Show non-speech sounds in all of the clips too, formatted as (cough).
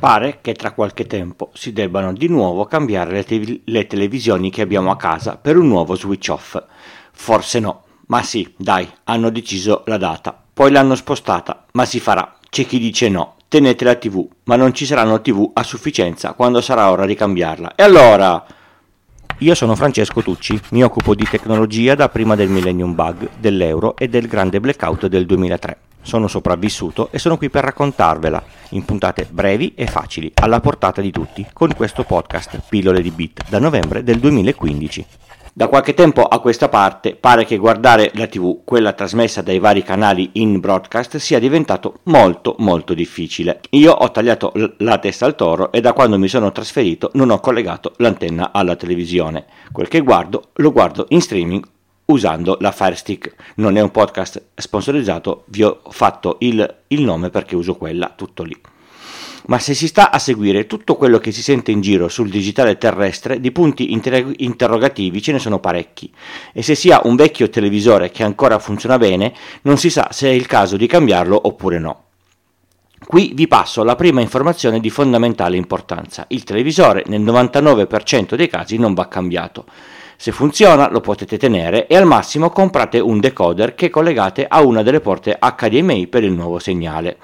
Pare che tra qualche tempo si debbano di nuovo cambiare le, te- le televisioni che abbiamo a casa per un nuovo switch off. Forse no, ma sì, dai, hanno deciso la data. Poi l'hanno spostata, ma si farà. C'è chi dice no, tenete la TV, ma non ci saranno TV a sufficienza quando sarà ora di cambiarla. E allora... Io sono Francesco Tucci, mi occupo di tecnologia da prima del Millennium Bug, dell'euro e del grande blackout del 2003. Sono sopravvissuto e sono qui per raccontarvela, in puntate brevi e facili, alla portata di tutti, con questo podcast Pillole di Bit da novembre del 2015. Da qualche tempo a questa parte pare che guardare la TV, quella trasmessa dai vari canali in broadcast, sia diventato molto molto difficile. Io ho tagliato la testa al toro e da quando mi sono trasferito non ho collegato l'antenna alla televisione. Quel che guardo lo guardo in streaming usando la Fire Stick. Non è un podcast sponsorizzato, vi ho fatto il, il nome perché uso quella, tutto lì. Ma se si sta a seguire tutto quello che si sente in giro sul digitale terrestre, di punti inter- interrogativi ce ne sono parecchi. E se si ha un vecchio televisore che ancora funziona bene, non si sa se è il caso di cambiarlo oppure no. Qui vi passo la prima informazione di fondamentale importanza. Il televisore nel 99% dei casi non va cambiato. Se funziona lo potete tenere e al massimo comprate un decoder che collegate a una delle porte HDMI per il nuovo segnale.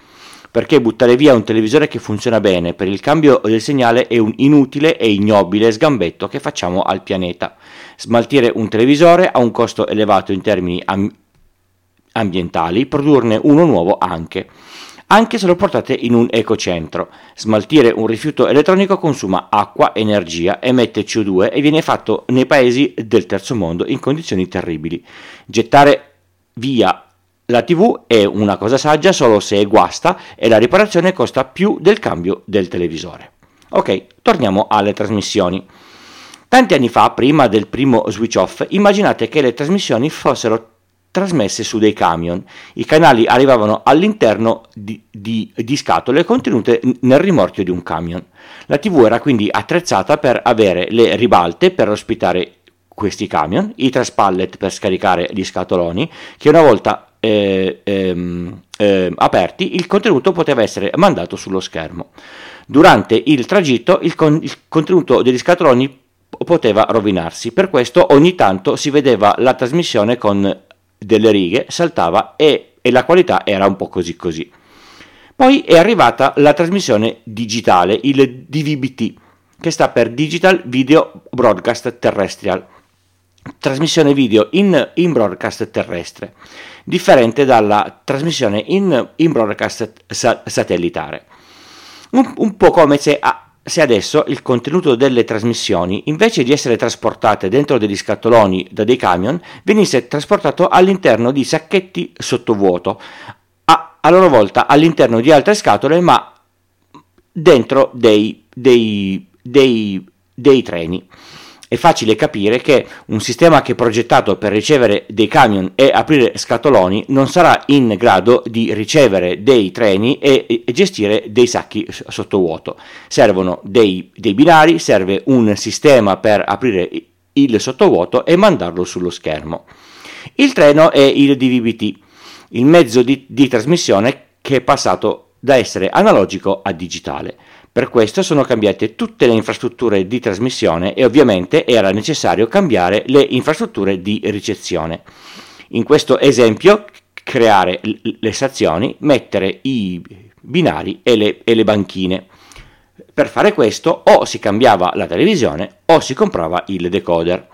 Perché buttare via un televisore che funziona bene per il cambio del segnale è un inutile e ignobile sgambetto che facciamo al pianeta. Smaltire un televisore ha un costo elevato in termini am- ambientali, produrne uno nuovo anche anche se lo portate in un ecocentro. Smaltire un rifiuto elettronico consuma acqua, energia, emette CO2 e viene fatto nei paesi del terzo mondo in condizioni terribili. Gettare via la TV è una cosa saggia solo se è guasta e la riparazione costa più del cambio del televisore. Ok, torniamo alle trasmissioni. Tanti anni fa, prima del primo switch off, immaginate che le trasmissioni fossero trasmesse su dei camion. I canali arrivavano all'interno di, di, di, scatole contenute nel rimorchio di un camion. La TV era quindi attrezzata per avere le ribalte per ospitare questi camion, i traspallet per scaricare gli scatoloni, che una volta eh, ehm, eh, aperti il contenuto poteva essere mandato sullo schermo. Durante il tragitto il, con- il contenuto degli scatoloni poteva rovinarsi, per questo ogni tanto si vedeva la trasmissione con delle righe, saltava e, e la qualità era un po' così così. Poi è arrivata la trasmissione digitale, il DVBT, che sta per Digital Video Broadcast Terrestrial, trasmissione video in, in broadcast terrestre, differente dalla trasmissione in, in broadcast sa- satellitare. Un, un, po' come se a, se adesso il contenuto delle trasmissioni, invece di essere trasportate dentro degli scatoloni da dei camion, venisse trasportato all'interno di sacchetti sottovuoto, a, a loro volta all'interno di altre scatole, ma dentro dei, dei, dei, dei treni è facile capire che un sistema che è progettato per ricevere dei camion e aprire scatoloni non sarà in grado di ricevere dei treni e, e gestire dei sacchi sottovuoto. Servono dei, dei binari, serve un sistema per aprire il sottovuoto e mandarlo sullo schermo. Il treno è il DVBT, il mezzo di, di trasmissione che è passato da essere analogico a digitale. Per questo sono cambiate tutte le infrastrutture di trasmissione e ovviamente era necessario cambiare le infrastrutture di ricezione. In questo esempio creare le stazioni, mettere i binari e le, e le banchine. Per fare questo o si cambiava la televisione o si comprava il decoder.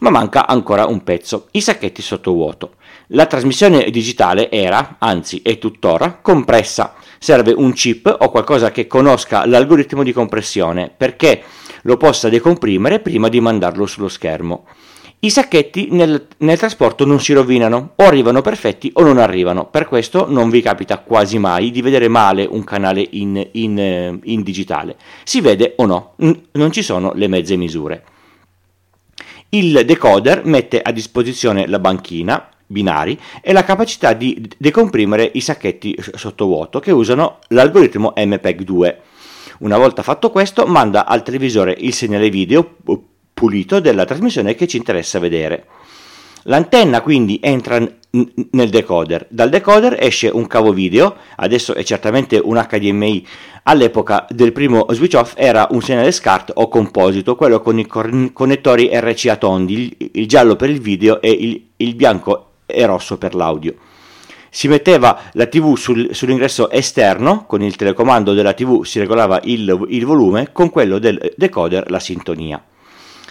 Ma manca ancora un pezzo, i sacchetti sottovuoto. La trasmissione digitale era, anzi è tuttora, compressa serve un chip o qualcosa che conosca l'algoritmo di compressione perché lo possa decomprimere prima di mandarlo sullo schermo. I sacchetti nel, nel, trasporto non si rovinano, o arrivano perfetti o non arrivano, per questo non vi capita quasi mai di vedere male un canale in, in, eh, in digitale. Si vede o no, non ci sono le mezze misure. Il decoder mette a disposizione la banchina, binari e la capacità di decomprimere i sacchetti sottovuoto che usano l'algoritmo MPEG-2. Una volta fatto questo, manda al televisore il segnale video pulito della trasmissione che ci interessa vedere. L'antenna quindi entra nel decoder. Dal decoder esce un cavo video, adesso è certamente un HDMI. All'epoca del primo switch off era un segnale SCART o composito, quello con i connettori RCA tondi, il, giallo per il video e il, il bianco e rosso per l'audio si metteva la TV sul, sull'ingresso esterno, con il telecomando della TV si regolava il, il, volume, con quello del decoder la sintonia.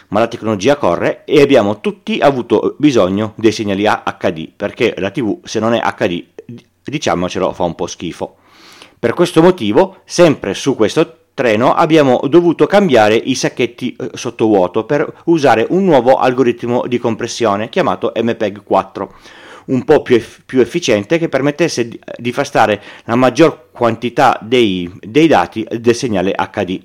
Ma la tecnologia corre e abbiamo tutti avuto bisogno dei segnali HD, perché la TV se non è HD, diciamocelo, fa un po' schifo. Per questo motivo, sempre su questo treno abbiamo dovuto cambiare i sacchetti eh, sottovuoto per usare un nuovo algoritmo di compressione chiamato MPEG 4 un po' più, eff- più efficiente che permettesse di, di, far stare la maggior quantità dei, dei dati del segnale HD.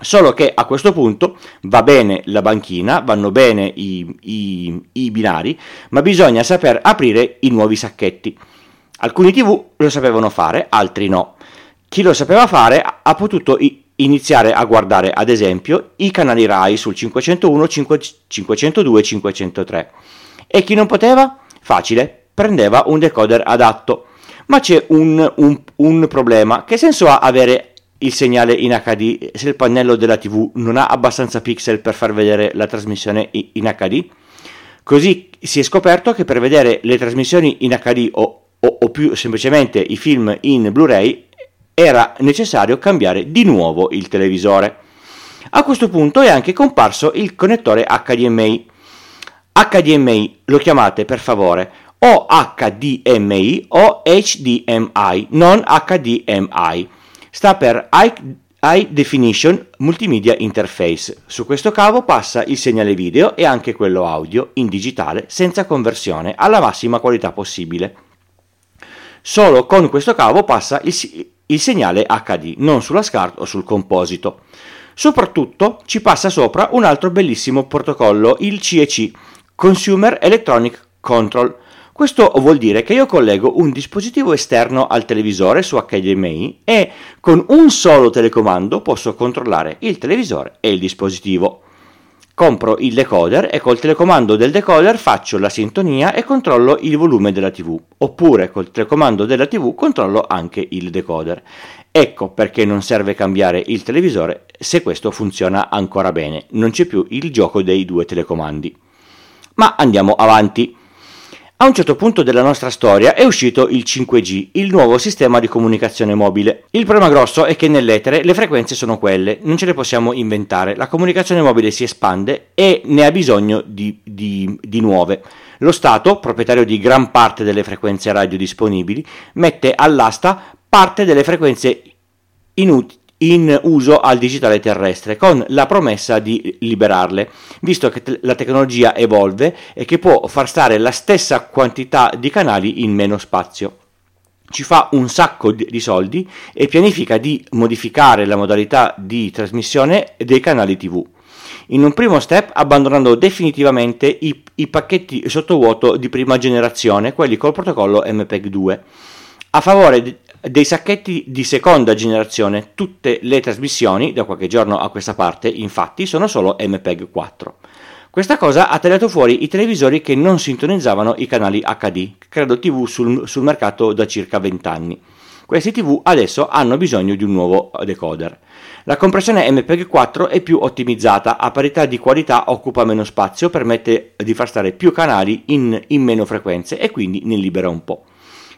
Solo che a questo punto va bene la banchina, vanno bene i, i, i, binari, ma bisogna saper aprire i nuovi sacchetti. Alcuni TV lo sapevano fare, altri no. Chi lo sapeva fare ha potuto iniziare a guardare, ad esempio, i canali RAI sul 501, 502 e 503. E chi non poteva? Facile, prendeva un decoder adatto. Ma c'è un, un, un problema. Che senso ha avere il segnale in HD se il pannello della TV non ha abbastanza pixel per far vedere la trasmissione in HD? Così si è scoperto che per vedere le trasmissioni in HD o, o, o più semplicemente i film in Blu-ray era necessario cambiare di nuovo il televisore. A questo punto è anche comparso il connettore HDMI HDMI lo chiamate per favore o HDMI o HDMI, non HDMI. Sta per High Definition Multimedia Interface. Su questo cavo passa il segnale video e anche quello audio in digitale senza conversione alla massima qualità possibile. Solo con questo cavo passa il, il segnale HD, non sulla SCART o sul composito. Soprattutto ci passa sopra un altro bellissimo protocollo, il CEC Consumer Electronic Control. Questo vuol dire che io collego un dispositivo esterno al televisore su HDMI e con un solo telecomando posso controllare il televisore e il dispositivo. Compro il decoder e col telecomando del decoder faccio la sintonia e controllo il volume della TV, oppure col telecomando della TV controllo anche il decoder. Ecco perché non serve cambiare il televisore se questo funziona ancora bene, non c'è più il gioco dei due telecomandi. Ma andiamo avanti. A un certo punto della nostra storia è uscito il 5G, il nuovo sistema di comunicazione mobile. Il problema grosso è che nell'etere le frequenze sono quelle, non ce le possiamo inventare, la comunicazione mobile si espande e ne ha bisogno di, di, di nuove. Lo Stato, proprietario di gran parte delle frequenze radio disponibili, mette all'asta parte delle frequenze inutili in uso al digitale terrestre con la promessa di liberarle, visto che la tecnologia evolve e che può far stare la stessa quantità di canali in meno spazio. Ci fa un sacco di soldi e pianifica di modificare la modalità di trasmissione dei canali TV. In un primo step abbandonando definitivamente i, i pacchetti sottovuoto di prima generazione, quelli col protocollo MPEG 2, a favore dei sacchetti di seconda generazione, tutte le trasmissioni da qualche giorno a questa parte infatti sono solo MPEG 4. Questa cosa ha tagliato fuori i televisori che non sintonizzavano i canali HD, credo TV sul, sul mercato da circa 20 anni. Questi TV adesso hanno bisogno di un nuovo decoder. La compressione MPEG 4 è più ottimizzata, a parità di qualità occupa meno spazio, permette di far stare più canali in, in meno frequenze e quindi ne libera un po'.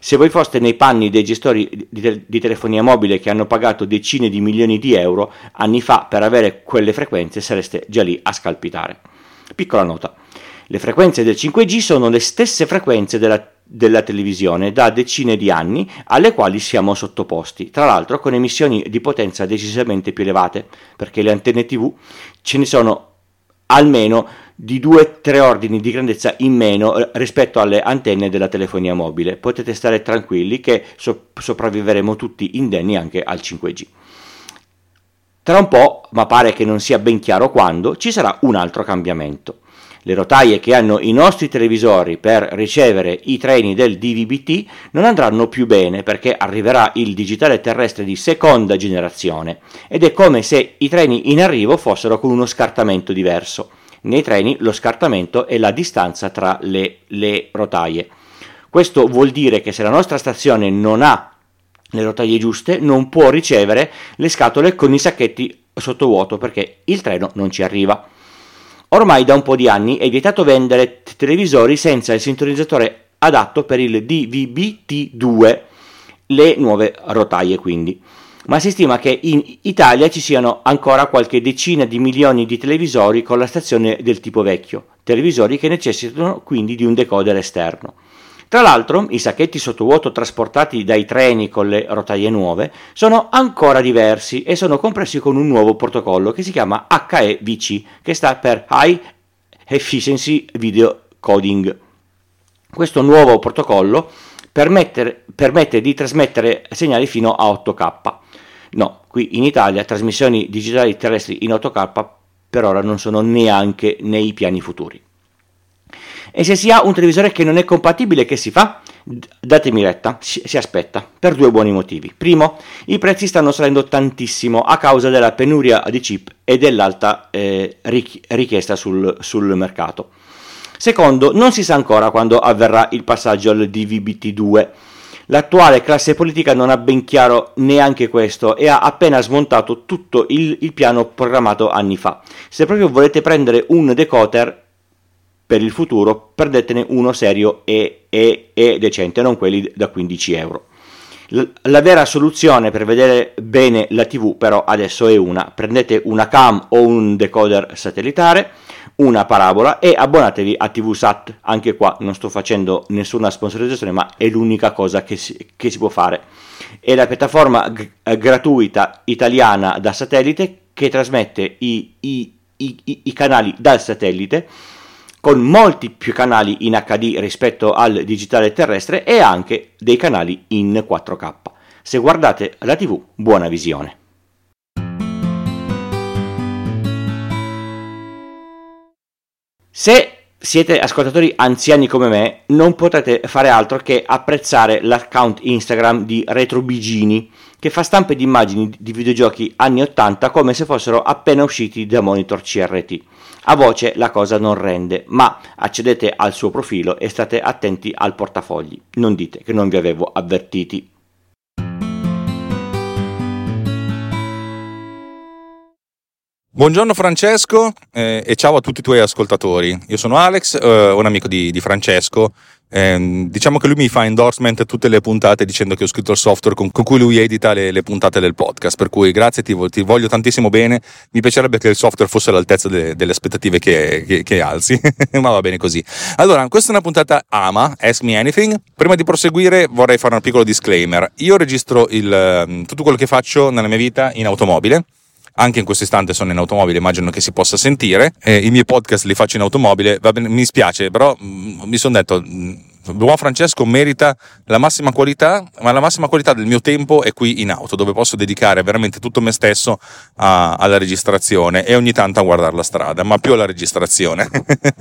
Se voi foste nei panni dei gestori di, te- di, telefonia mobile che hanno pagato decine di milioni di euro anni fa per avere quelle frequenze, sareste già lì a scalpitare. Piccola nota. Le frequenze del 5G sono le stesse frequenze della, della televisione da decine di anni alle quali siamo sottoposti, tra l'altro con emissioni di potenza decisamente più elevate, perché le antenne TV ce ne sono almeno di 2-3 ordini di grandezza in meno eh, rispetto alle antenne della telefonia mobile. Potete stare tranquilli che so- sopravviveremo tutti indenni anche al 5G. Tra un po', ma pare che non sia ben chiaro quando, ci sarà un altro cambiamento. Le rotaie che hanno i nostri televisori per ricevere i treni del DVB-T non andranno più bene perché arriverà il digitale terrestre di seconda generazione ed è come se i treni in arrivo fossero con uno scartamento diverso. Nei treni lo scartamento è la distanza tra le, le rotaie. Questo vuol dire che se la nostra stazione non ha le rotaie giuste, non può ricevere le scatole con i sacchetti sottovuoto perché il treno non ci arriva. Ormai da un po' di anni è vietato vendere televisori senza il sintonizzatore adatto per il DVB-T2, le nuove rotaie quindi. Ma si stima che in Italia ci siano ancora qualche decina di milioni di televisori con la stazione del tipo vecchio, televisori che necessitano quindi di un decoder esterno. Tra l'altro, i sacchetti sottovuoto trasportati dai treni con le rotaie nuove sono ancora diversi e sono compressi con un nuovo protocollo che si chiama HEVC, che sta per High Efficiency Video Coding. Questo nuovo protocollo permette, di trasmettere segnali fino a 8K. No, qui in Italia trasmissioni digitali terrestri in 8K per ora non sono neanche nei piani futuri. E se si ha un televisore che non è compatibile, che si fa? Datemi retta, si, si aspetta, per due buoni motivi. Primo, i prezzi stanno salendo tantissimo a causa della penuria di chip e dell'alta eh, richiesta sul, sul mercato. Secondo, non si sa ancora quando avverrà il passaggio al DVB-T2. L'attuale classe politica non ha ben chiaro neanche questo e ha appena smontato tutto il, il piano programmato anni fa. Se proprio volete prendere un decoder, per il futuro prendetene uno serio e, e, e decente, non quelli da 15 euro. La vera soluzione per vedere bene la TV però adesso è una, prendete una cam o un decoder satellitare, una parabola e abbonatevi a TV Sat, anche qua non sto facendo nessuna sponsorizzazione ma è l'unica cosa che si, che si può fare. È la piattaforma g- gratuita italiana da satellite che trasmette i, i, i, i canali dal satellite con molti più canali in HD rispetto al digitale terrestre e anche dei canali in 4K. Se guardate la TV, buona visione. Se siete ascoltatori anziani come me, non potete fare altro che apprezzare l'account Instagram di RetroBigini, che fa stampe di immagini di videogiochi anni 80 come se fossero appena usciti da monitor CRT. A voce la cosa non rende, ma accedete al suo profilo e state attenti al portafogli. Non dite che non vi avevo avvertiti. Buongiorno Francesco eh, e ciao a tutti i tuoi ascoltatori. Io sono Alex, eh, un amico di, di Francesco eh, diciamo che lui mi fa endorsement tutte le puntate dicendo che ho scritto il software con, con cui lui edita le, le, puntate del podcast. Per cui grazie, ti, ti, voglio tantissimo bene. Mi piacerebbe che il software fosse all'altezza de, delle aspettative che, che, che alzi, (laughs) ma va bene così. Allora, questa è una puntata ama, Ask Me Anything. Prima di proseguire vorrei fare un piccolo disclaimer. Io registro il, ehm, tutto quello che faccio nella mia vita in automobile anche in questo istante sono in automobile, immagino che si possa sentire. Eh, I miei podcast li faccio in automobile, bene, mi spiace, però mh, mm, mi sono detto. Mh, mm, Buon Francesco merita la massima qualità, ma la massima qualità del mio tempo è qui in auto, dove posso dedicare veramente tutto me stesso a, alla registrazione e ogni tanto a guardare la strada, ma più alla registrazione.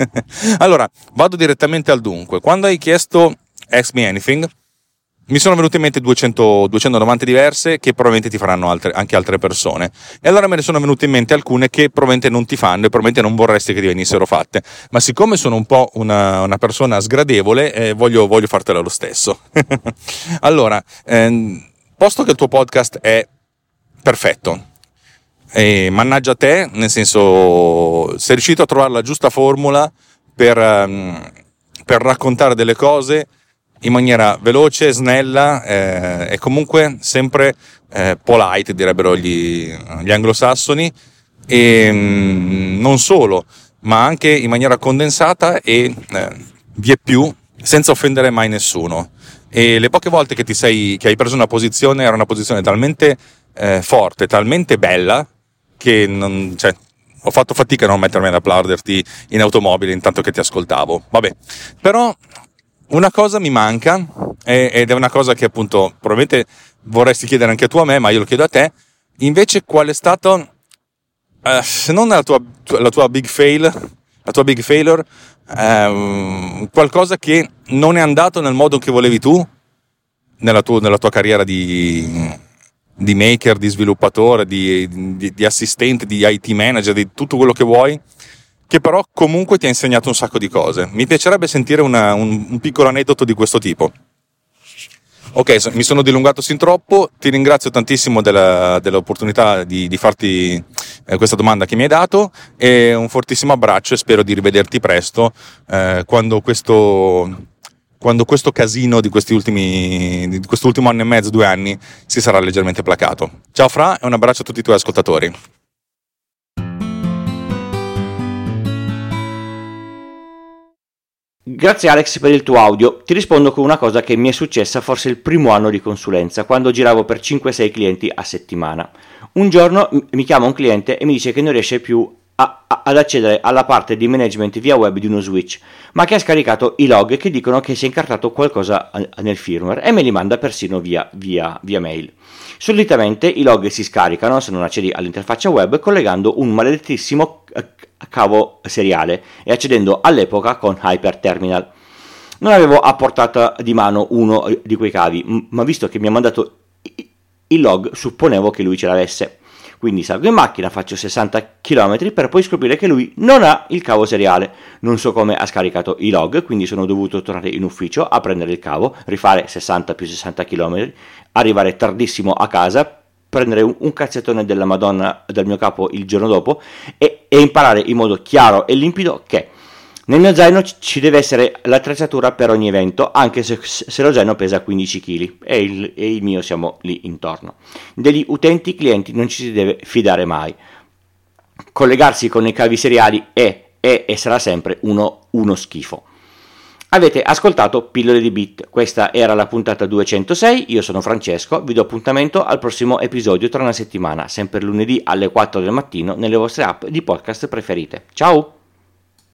(laughs) allora, vado direttamente al dunque. Quando hai chiesto Ask Me Anything, mi sono venute in mente 200, 200 domande diverse che probabilmente ti faranno altre, anche altre persone. E allora me ne sono venute in mente alcune che probabilmente non ti fanno e probabilmente non vorresti che ti venissero fatte. Ma siccome sono un po' una, una persona sgradevole, eh, voglio, voglio fartela lo stesso. (laughs) allora, ehm, posto che il tuo podcast è perfetto, e mannaggia te, nel senso, sei riuscito a trovare la giusta formula per, um, per raccontare delle cose in maniera veloce, snella eh, e comunque sempre eh, polite, direbbero gli, gli anglosassoni, e mh, mm, non solo, ma anche in maniera condensata e eh, vie più senza offendere mai nessuno. E le poche volte che, ti sei, che hai preso una posizione era una posizione talmente eh, forte, talmente bella, che non, cioè, ho fatto fatica a non mettermi ad applauderti in automobile intanto che ti ascoltavo. Vabbè, però una cosa mi manca ed è una cosa che appunto probabilmente vorresti chiedere anche tu a me, ma io lo chiedo a te. Invece qual è stato, eh, se non la tua, la tua big fail, la tua big failure, eh, qualcosa che non è andato nel modo che volevi tu nella, tu, nella tua carriera di, di, maker, di sviluppatore, di, di, di assistente, di IT manager, di tutto quello che vuoi che però comunque ti ha insegnato un sacco di cose. Mi piacerebbe sentire una, un, un piccolo aneddoto di questo tipo. Ok, mi sono dilungato sin troppo, ti ringrazio tantissimo della, dell'opportunità di, di farti eh, questa domanda che mi hai dato e un fortissimo abbraccio e spero di rivederti presto eh, quando, questo, quando questo casino di, questi ultimi, di quest'ultimo anno e mezzo, due anni, si sarà leggermente placato. Ciao Fra e un abbraccio a tutti i tuoi ascoltatori. Grazie Alex per il tuo audio. Ti rispondo con una cosa che mi è successa forse il primo anno di consulenza, quando giravo per 5-6 clienti a settimana. Un giorno mi chiama un cliente e mi dice che non riesce più a, a, ad accedere alla parte di management via web di uno switch, ma che ha scaricato i log che dicono che si è incartato qualcosa nel firmware e me li manda persino via, via, via mail. Solitamente i log si scaricano se non accedi all'interfaccia web collegando un maledettissimo cavo seriale e accedendo all'epoca con Hyperterminal. Non avevo a portata di mano uno di quei cavi, ma visto che mi ha mandato il log, supponevo che lui ce l'avesse. Quindi salgo in macchina, faccio 60 km per poi scoprire che lui non ha il cavo seriale. Non so come ha scaricato i log, quindi sono dovuto tornare in ufficio a prendere il cavo, rifare 60 più 60 km, arrivare tardissimo a casa, prendere un, un cazzettone della Madonna dal mio capo il giorno dopo e, e imparare in modo chiaro e limpido che nel mio zaino ci deve essere l'attrezzatura per ogni evento, anche se, se lo zaino pesa 15 kg e il, e il, mio siamo lì intorno. Degli utenti clienti non ci si deve fidare mai. Collegarsi con i cavi seriali è, è e sarà sempre uno, uno schifo. Avete ascoltato Pillole di Bit, questa era la puntata 206, io sono Francesco, vi do appuntamento al prossimo episodio tra una settimana, sempre lunedì alle 4 del mattino nelle vostre app di podcast preferite. Ciao!